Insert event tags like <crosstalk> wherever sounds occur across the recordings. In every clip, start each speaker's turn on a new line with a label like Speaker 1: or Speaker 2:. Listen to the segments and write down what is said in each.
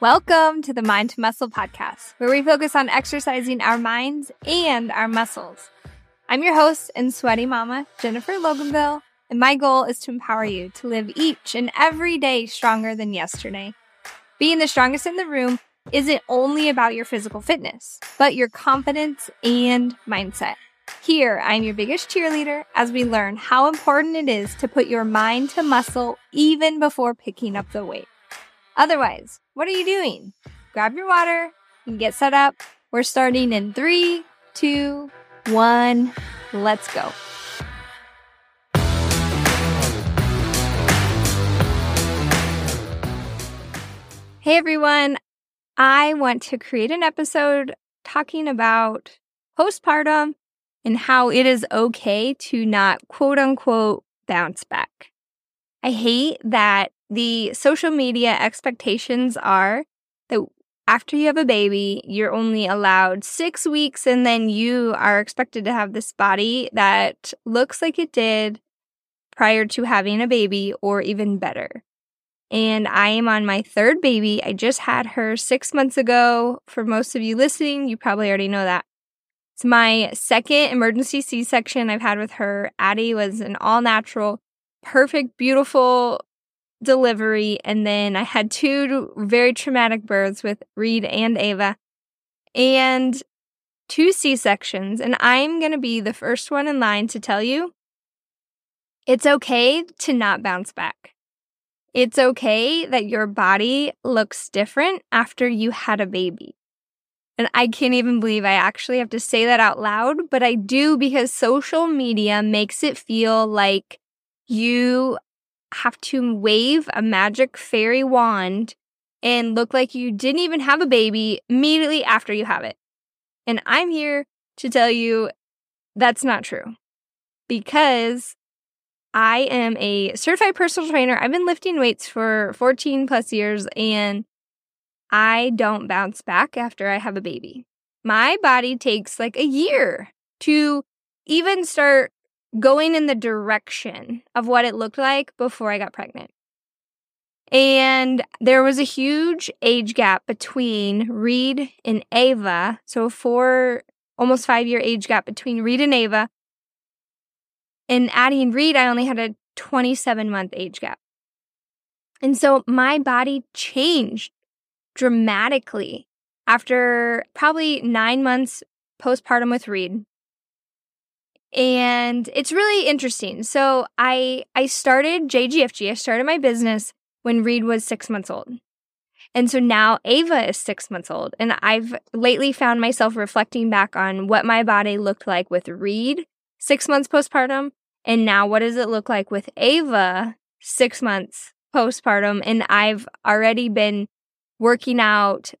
Speaker 1: Welcome to the Mind to Muscle podcast, where we focus on exercising our minds and our muscles. I'm your host and sweaty mama, Jennifer Loganville, and my goal is to empower you to live each and every day stronger than yesterday. Being the strongest in the room isn't only about your physical fitness, but your confidence and mindset. Here, I'm your biggest cheerleader as we learn how important it is to put your mind to muscle even before picking up the weight. Otherwise, what are you doing? Grab your water and get set up. We're starting in three, two, one. Let's go. Hey everyone. I want to create an episode talking about postpartum and how it is okay to not quote unquote bounce back. I hate that the social media expectations are that after you have a baby, you're only allowed six weeks and then you are expected to have this body that looks like it did prior to having a baby or even better. And I am on my third baby. I just had her six months ago. For most of you listening, you probably already know that. It's my second emergency C section I've had with her. Addie was an all natural, perfect, beautiful delivery. And then I had two very traumatic births with Reed and Ava and two C sections. And I'm going to be the first one in line to tell you it's okay to not bounce back. It's okay that your body looks different after you had a baby. And I can't even believe I actually have to say that out loud, but I do because social media makes it feel like you have to wave a magic fairy wand and look like you didn't even have a baby immediately after you have it. And I'm here to tell you that's not true because I am a certified personal trainer. I've been lifting weights for 14 plus years and I don't bounce back after I have a baby. My body takes like a year to even start going in the direction of what it looked like before I got pregnant. And there was a huge age gap between Reed and Ava. So, four, almost five year age gap between Reed and Ava. And Addie and Reed, I only had a 27 month age gap. And so my body changed dramatically after probably nine months postpartum with Reed and it's really interesting. So I I started JGFG. I started my business when Reed was six months old. And so now Ava is six months old. And I've lately found myself reflecting back on what my body looked like with Reed six months postpartum. And now what does it look like with Ava six months postpartum? And I've already been working out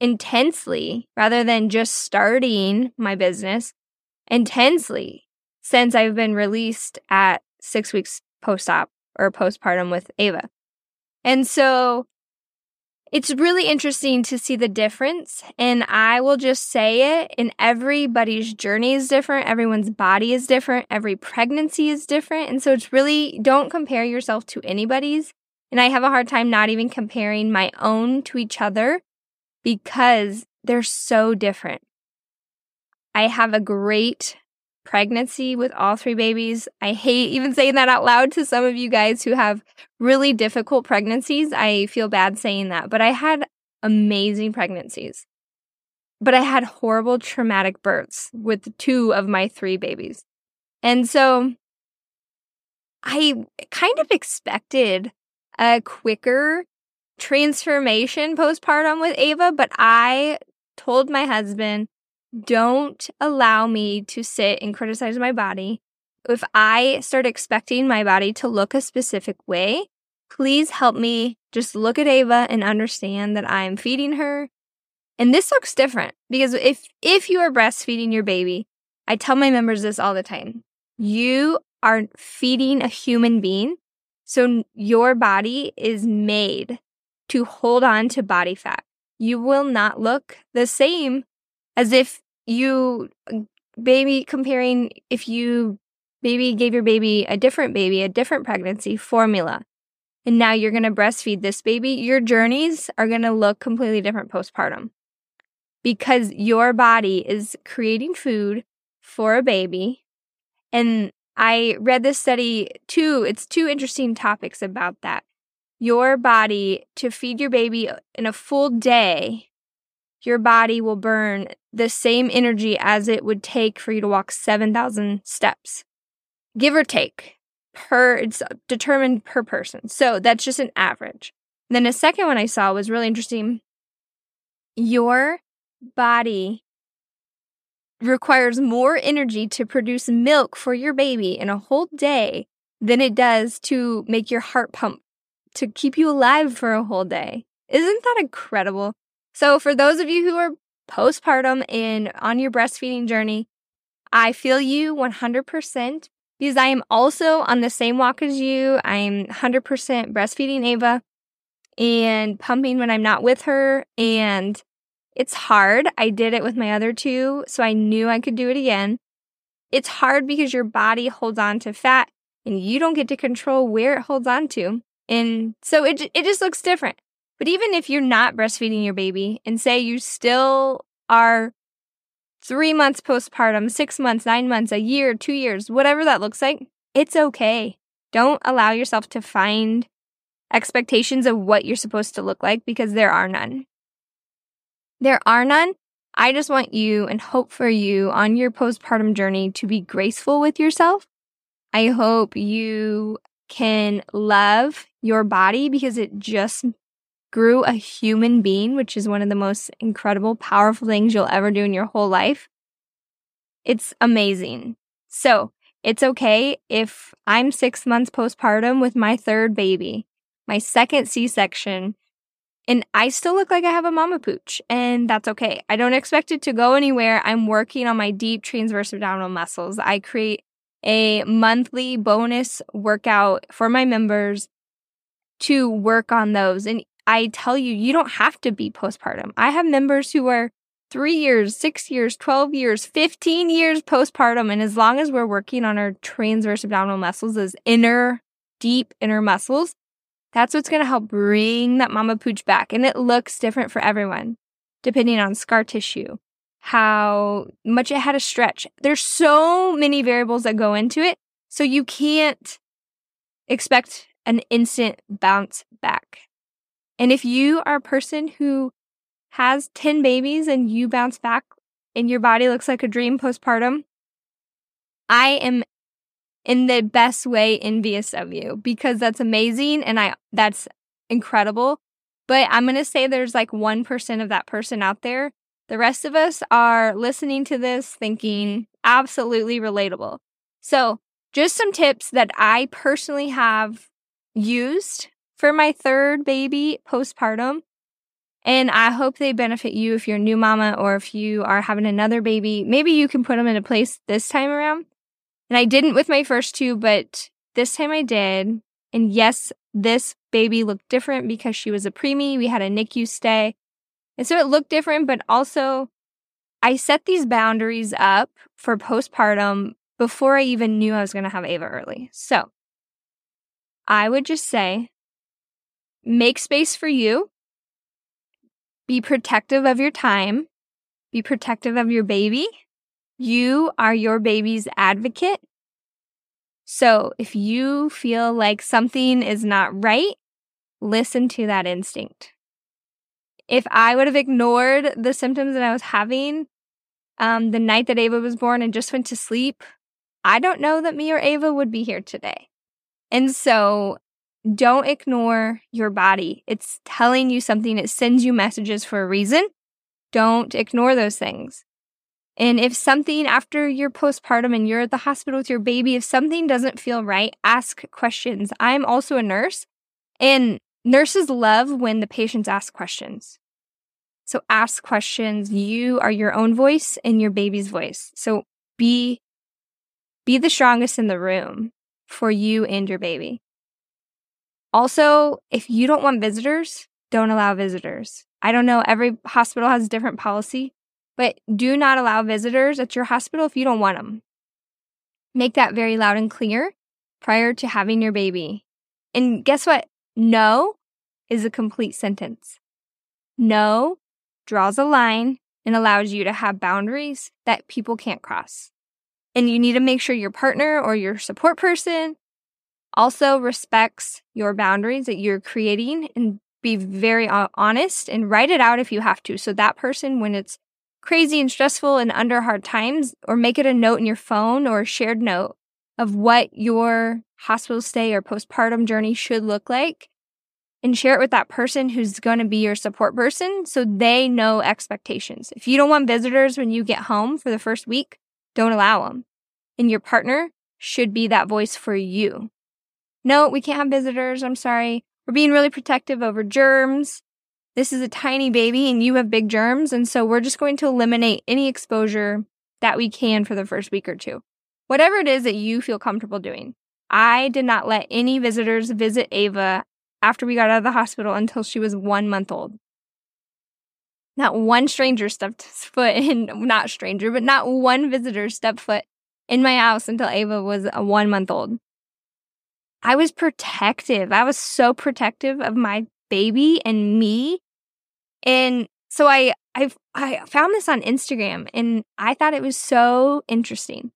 Speaker 1: intensely rather than just starting my business intensely since I've been released at six weeks post op or postpartum with Ava. And so it's really interesting to see the difference. And I will just say it and everybody's journey is different. Everyone's body is different. Every pregnancy is different. And so it's really don't compare yourself to anybody's. And I have a hard time not even comparing my own to each other because they're so different. I have a great pregnancy with all three babies. I hate even saying that out loud to some of you guys who have really difficult pregnancies. I feel bad saying that, but I had amazing pregnancies. But I had horrible traumatic births with two of my three babies. And so I kind of expected a quicker transformation postpartum with Ava, but I told my husband don't allow me to sit and criticize my body. If I start expecting my body to look a specific way, please help me just look at Ava and understand that I'm feeding her. And this looks different because if if you are breastfeeding your baby, I tell my members this all the time. You are feeding a human being. So your body is made to hold on to body fat. You will not look the same as if you baby comparing if you baby gave your baby a different baby, a different pregnancy formula. and now you're going to breastfeed this baby, your journeys are going to look completely different postpartum because your body is creating food for a baby. And I read this study too. It's two interesting topics about that. Your body, to feed your baby in a full day, your body will burn the same energy as it would take for you to walk 7,000 steps, give or take. Per, it's determined per person. So that's just an average. Then a second one I saw was really interesting. Your body requires more energy to produce milk for your baby in a whole day than it does to make your heart pump to keep you alive for a whole day. Isn't that incredible? So, for those of you who are postpartum and on your breastfeeding journey, I feel you 100% because I am also on the same walk as you. I'm 100% breastfeeding Ava and pumping when I'm not with her. And it's hard. I did it with my other two, so I knew I could do it again. It's hard because your body holds on to fat and you don't get to control where it holds on to. And so it, it just looks different. But even if you're not breastfeeding your baby and say you still are three months postpartum, six months, nine months, a year, two years, whatever that looks like, it's okay. Don't allow yourself to find expectations of what you're supposed to look like because there are none. There are none. I just want you and hope for you on your postpartum journey to be graceful with yourself. I hope you can love your body because it just grew a human being, which is one of the most incredible, powerful things you'll ever do in your whole life. It's amazing. So it's okay if I'm six months postpartum with my third baby, my second C section, and I still look like I have a mama pooch, and that's okay. I don't expect it to go anywhere. I'm working on my deep transverse abdominal muscles. I create a monthly bonus workout for my members to work on those. And I tell you, you don't have to be postpartum. I have members who are three years, six years, 12 years, 15 years postpartum. And as long as we're working on our transverse abdominal muscles, those inner, deep inner muscles, that's what's going to help bring that mama pooch back. And it looks different for everyone, depending on scar tissue, how much it had to stretch. There's so many variables that go into it. So you can't expect an instant bounce back. And if you are a person who has 10 babies and you bounce back and your body looks like a dream postpartum, I am in the best way envious of you because that's amazing and I that's incredible. But I'm going to say there's like 1% of that person out there. The rest of us are listening to this thinking absolutely relatable. So, just some tips that I personally have used for my third baby postpartum. And I hope they benefit you if you're a new mama or if you are having another baby. Maybe you can put them into place this time around. And I didn't with my first two, but this time I did. And yes, this baby looked different because she was a preemie. We had a NICU stay. And so it looked different, but also I set these boundaries up for postpartum before I even knew I was going to have Ava early. So I would just say make space for you. Be protective of your time. Be protective of your baby. You are your baby's advocate. So if you feel like something is not right, listen to that instinct. If I would have ignored the symptoms that I was having um, the night that Ava was born and just went to sleep, I don't know that me or Ava would be here today. And so don't ignore your body. It's telling you something, it sends you messages for a reason. Don't ignore those things. And if something after your postpartum and you're at the hospital with your baby, if something doesn't feel right, ask questions. I'm also a nurse, and nurses love when the patients ask questions. So ask questions. You are your own voice and your baby's voice. So be be the strongest in the room for you and your baby. Also, if you don't want visitors, don't allow visitors. I don't know, every hospital has a different policy. But do not allow visitors at your hospital if you don't want them. Make that very loud and clear prior to having your baby. And guess what? No is a complete sentence. No draws a line and allows you to have boundaries that people can't cross. And you need to make sure your partner or your support person also respects your boundaries that you're creating and be very honest and write it out if you have to. So that person, when it's crazy and stressful and under hard times, or make it a note in your phone or a shared note of what your hospital stay or postpartum journey should look like and share it with that person who's going to be your support person so they know expectations. If you don't want visitors when you get home for the first week, don't allow them. And your partner should be that voice for you. No, we can't have visitors. I'm sorry. We're being really protective over germs. This is a tiny baby and you have big germs. And so we're just going to eliminate any exposure that we can for the first week or two. Whatever it is that you feel comfortable doing. I did not let any visitors visit Ava after we got out of the hospital until she was one month old. Not one stranger stepped foot <laughs> in, not stranger, but not one visitor stepped foot in my house until Ava was one month old. I was protective. I was so protective of my baby and me. And so I, I, I found this on Instagram and I thought it was so interesting.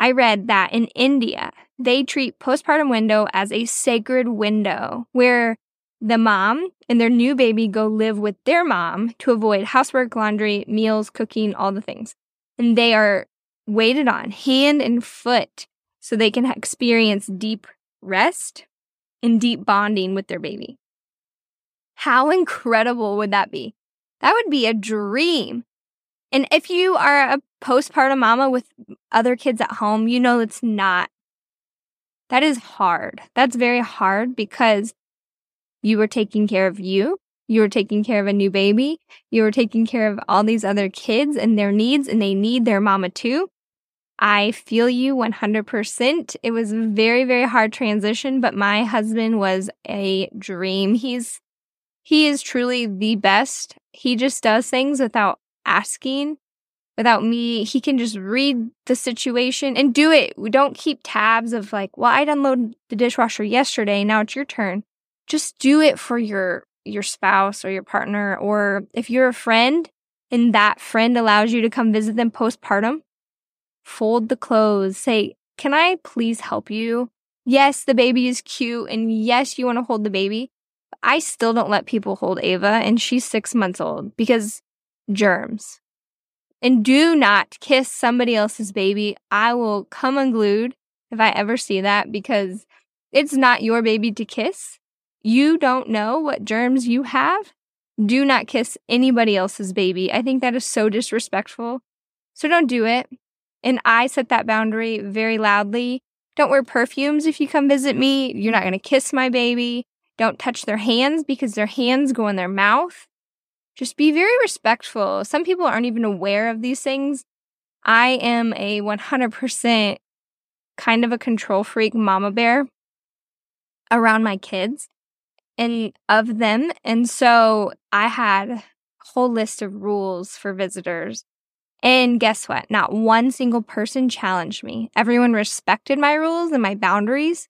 Speaker 1: I read that in India, they treat postpartum window as a sacred window where the mom and their new baby go live with their mom to avoid housework, laundry, meals, cooking, all the things. And they are waited on hand and foot so they can experience deep rest and deep bonding with their baby. How incredible would that be? That would be a dream. And if you are a postpartum mama with other kids at home, you know it's not. That is hard. That's very hard because you were taking care of you. You were taking care of a new baby. You were taking care of all these other kids and their needs, and they need their mama too. I feel you 100%. It was a very, very hard transition, but my husband was a dream. He's, he is truly the best. He just does things without asking, without me. He can just read the situation and do it. We don't keep tabs of like, well, I'd unload the dishwasher yesterday. Now it's your turn. Just do it for your, your spouse or your partner. Or if you're a friend and that friend allows you to come visit them postpartum, fold the clothes, say, Can I please help you? Yes, the baby is cute, and yes, you want to hold the baby. I still don't let people hold Ava, and she's six months old because germs. And do not kiss somebody else's baby. I will come unglued if I ever see that because it's not your baby to kiss. You don't know what germs you have. Do not kiss anybody else's baby. I think that is so disrespectful. So don't do it. And I set that boundary very loudly. Don't wear perfumes if you come visit me. You're not going to kiss my baby. Don't touch their hands because their hands go in their mouth. Just be very respectful. Some people aren't even aware of these things. I am a 100% kind of a control freak mama bear around my kids and of them. And so I had a whole list of rules for visitors and guess what? Not one single person challenged me. Everyone respected my rules and my boundaries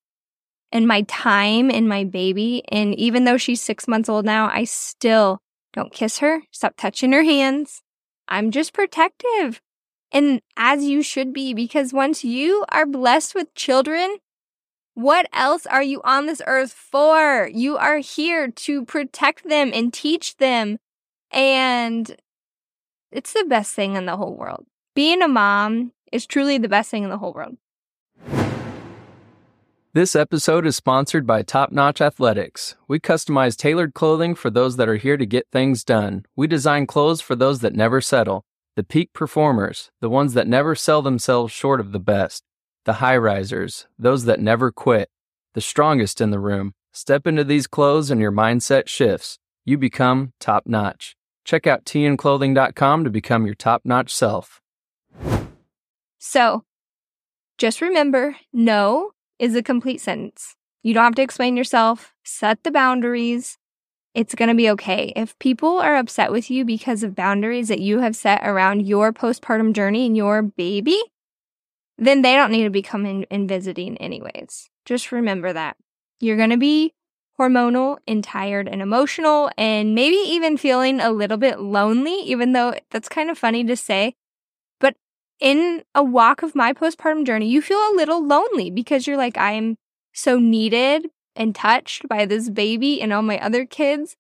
Speaker 1: and my time and my baby. And even though she's six months old now, I still don't kiss her, stop touching her hands. I'm just protective. And as you should be, because once you are blessed with children, what else are you on this earth for? You are here to protect them and teach them and it's the best thing in the whole world. Being a mom is truly the best thing in the whole world.
Speaker 2: This episode is sponsored by Top Notch Athletics. We customize tailored clothing for those that are here to get things done. We design clothes for those that never settle, the peak performers, the ones that never sell themselves short of the best, the high risers, those that never quit, the strongest in the room. Step into these clothes and your mindset shifts. You become top notch. Check out tnclothing.com to become your top notch self.
Speaker 1: So, just remember no is a complete sentence. You don't have to explain yourself, set the boundaries. It's going to be okay. If people are upset with you because of boundaries that you have set around your postpartum journey and your baby, then they don't need to be coming and visiting anyways. Just remember that. You're going to be hormonal and tired and emotional and maybe even feeling a little bit lonely, even though that's kind of funny to say. But in a walk of my postpartum journey, you feel a little lonely because you're like, I'm so needed and touched by this baby and all my other kids.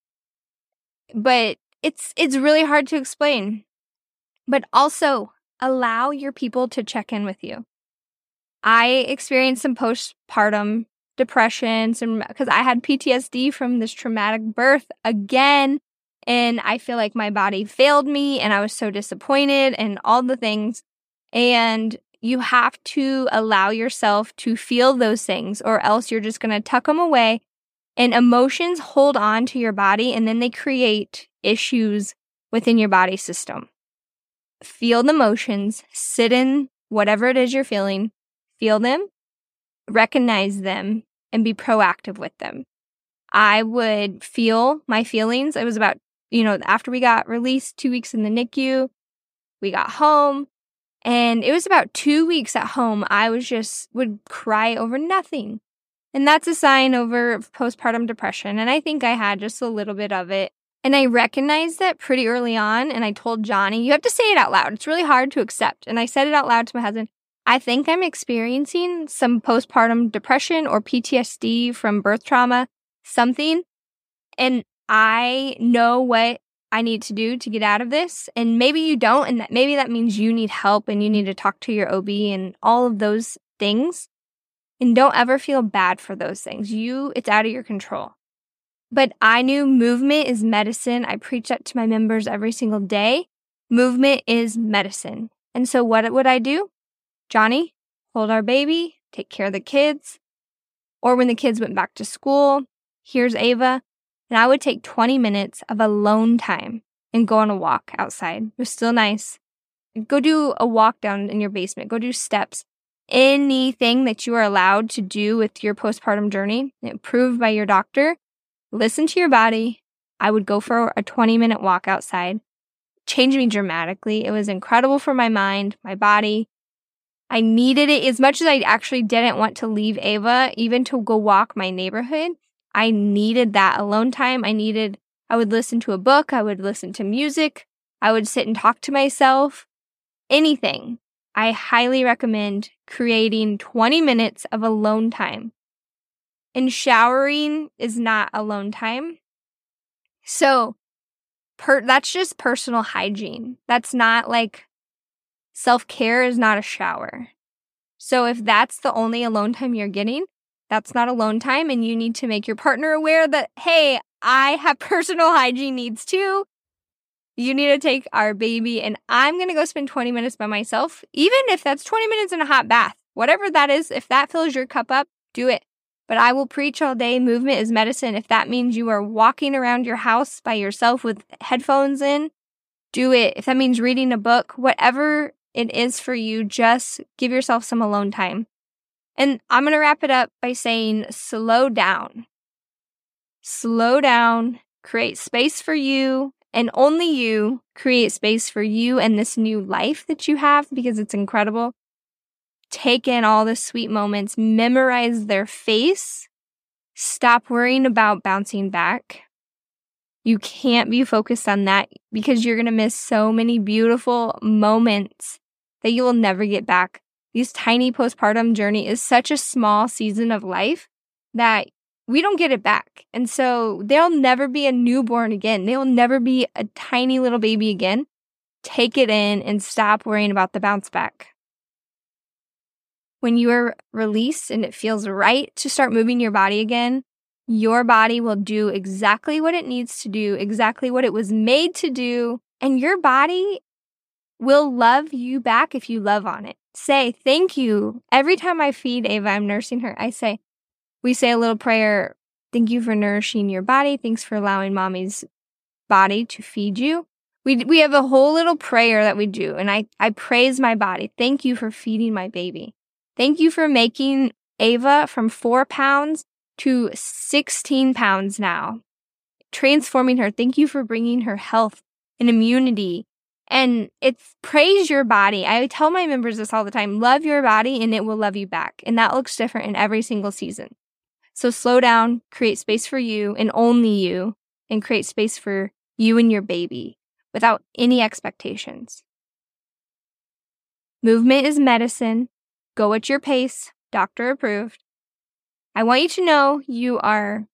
Speaker 1: But it's it's really hard to explain. But also allow your people to check in with you. I experienced some postpartum depression, some because I had PTSD from this traumatic birth again. And I feel like my body failed me and I was so disappointed and all the things. And you have to allow yourself to feel those things or else you're just going to tuck them away. And emotions hold on to your body and then they create issues within your body system. Feel the emotions, sit in whatever it is you're feeling, feel them, recognize them, and be proactive with them. I would feel my feelings. It was about, you know, after we got released, two weeks in the NICU, we got home. And it was about two weeks at home. I was just would cry over nothing. And that's a sign over postpartum depression. And I think I had just a little bit of it. And I recognized that pretty early on. And I told Johnny, you have to say it out loud. It's really hard to accept. And I said it out loud to my husband. I think I'm experiencing some postpartum depression or PTSD from birth trauma, something. And I know what I need to do to get out of this. And maybe you don't. And that maybe that means you need help and you need to talk to your OB and all of those things. And don't ever feel bad for those things. You, it's out of your control. But I knew movement is medicine. I preach that to my members every single day. Movement is medicine. And so what would I do? Johnny, hold our baby, take care of the kids. Or when the kids went back to school, here's Ava. And I would take 20 minutes of alone time and go on a walk outside. It was still nice. Go do a walk down in your basement. Go do steps. Anything that you are allowed to do with your postpartum journey, approved by your doctor, listen to your body. I would go for a 20 minute walk outside. Changed me dramatically. It was incredible for my mind, my body. I needed it as much as I actually didn't want to leave Ava, even to go walk my neighborhood. I needed that alone time. I needed, I would listen to a book. I would listen to music. I would sit and talk to myself. Anything. I highly recommend creating 20 minutes of alone time. And showering is not alone time. So, per, that's just personal hygiene. That's not like self care is not a shower. So, if that's the only alone time you're getting, that's not alone time. And you need to make your partner aware that, hey, I have <laughs> personal hygiene needs too. You need to take our baby, and I'm going to go spend 20 minutes by myself, even if that's 20 minutes in a hot bath. Whatever that is, if that fills your cup up, do it. But I will preach all day movement is medicine. If that means you are walking around your house by yourself with headphones in, do it. If that means reading a book, whatever it is for you, just give yourself some alone time. And I'm going to wrap it up by saying slow down. Slow down, create space for you, and only you create space for you and this new life that you have because it's incredible. Take in all the sweet moments, memorize their face, stop worrying about bouncing back. You can't be focused on that because you're going to miss so many beautiful moments that you will never get back these tiny postpartum journey is such a small season of life that we don't get it back. And so they'll never be a newborn again. They will never be a tiny little baby again. Take it in and stop worrying about the bounce back. When you are released and it feels right to start moving your body again, your body will do exactly what it needs to do, exactly what it was made to do. And your body will love you back if you love on it say thank you. Every time I feed Ava, I'm nursing her. I say, we say a little prayer. Thank you for nourishing your body. Thanks for allowing mommy's body to feed you. We, we have a whole little prayer that we do. And I, I praise my body. Thank you for feeding my baby. Thank you for making Ava from four pounds to 16 pounds now, transforming her. Thank you for bringing her health and immunity and it's praise your body. I tell my members this all the time love your body and it will love you back. And that looks different in every single season. So slow down, create space for you and only you, and create space for you and your baby without any expectations. Movement is medicine. Go at your pace, doctor approved. I want you to know you are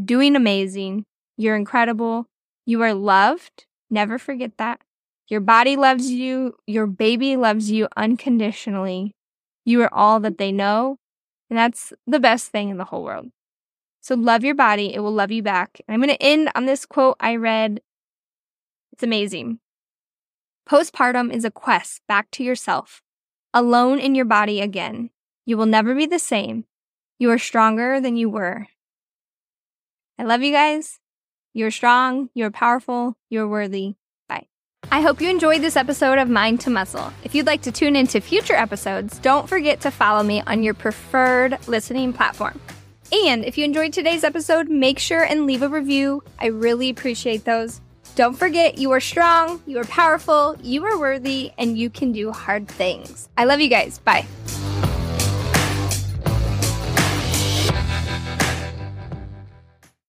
Speaker 1: doing amazing. You're incredible. You are loved. Never forget that. Your body loves you. Your baby loves you unconditionally. You are all that they know. And that's the best thing in the whole world. So love your body. It will love you back. And I'm going to end on this quote I read. It's amazing. Postpartum is a quest back to yourself, alone in your body again. You will never be the same. You are stronger than you were. I love you guys. You're strong, you're powerful, you're worthy. I hope you enjoyed this episode of Mind to Muscle. If you'd like to tune into future episodes, don't forget to follow me on your preferred listening platform. And if you enjoyed today's episode, make sure and leave a review. I really appreciate those. Don't forget, you are strong, you are powerful, you are worthy, and you can do hard things. I love you guys. Bye.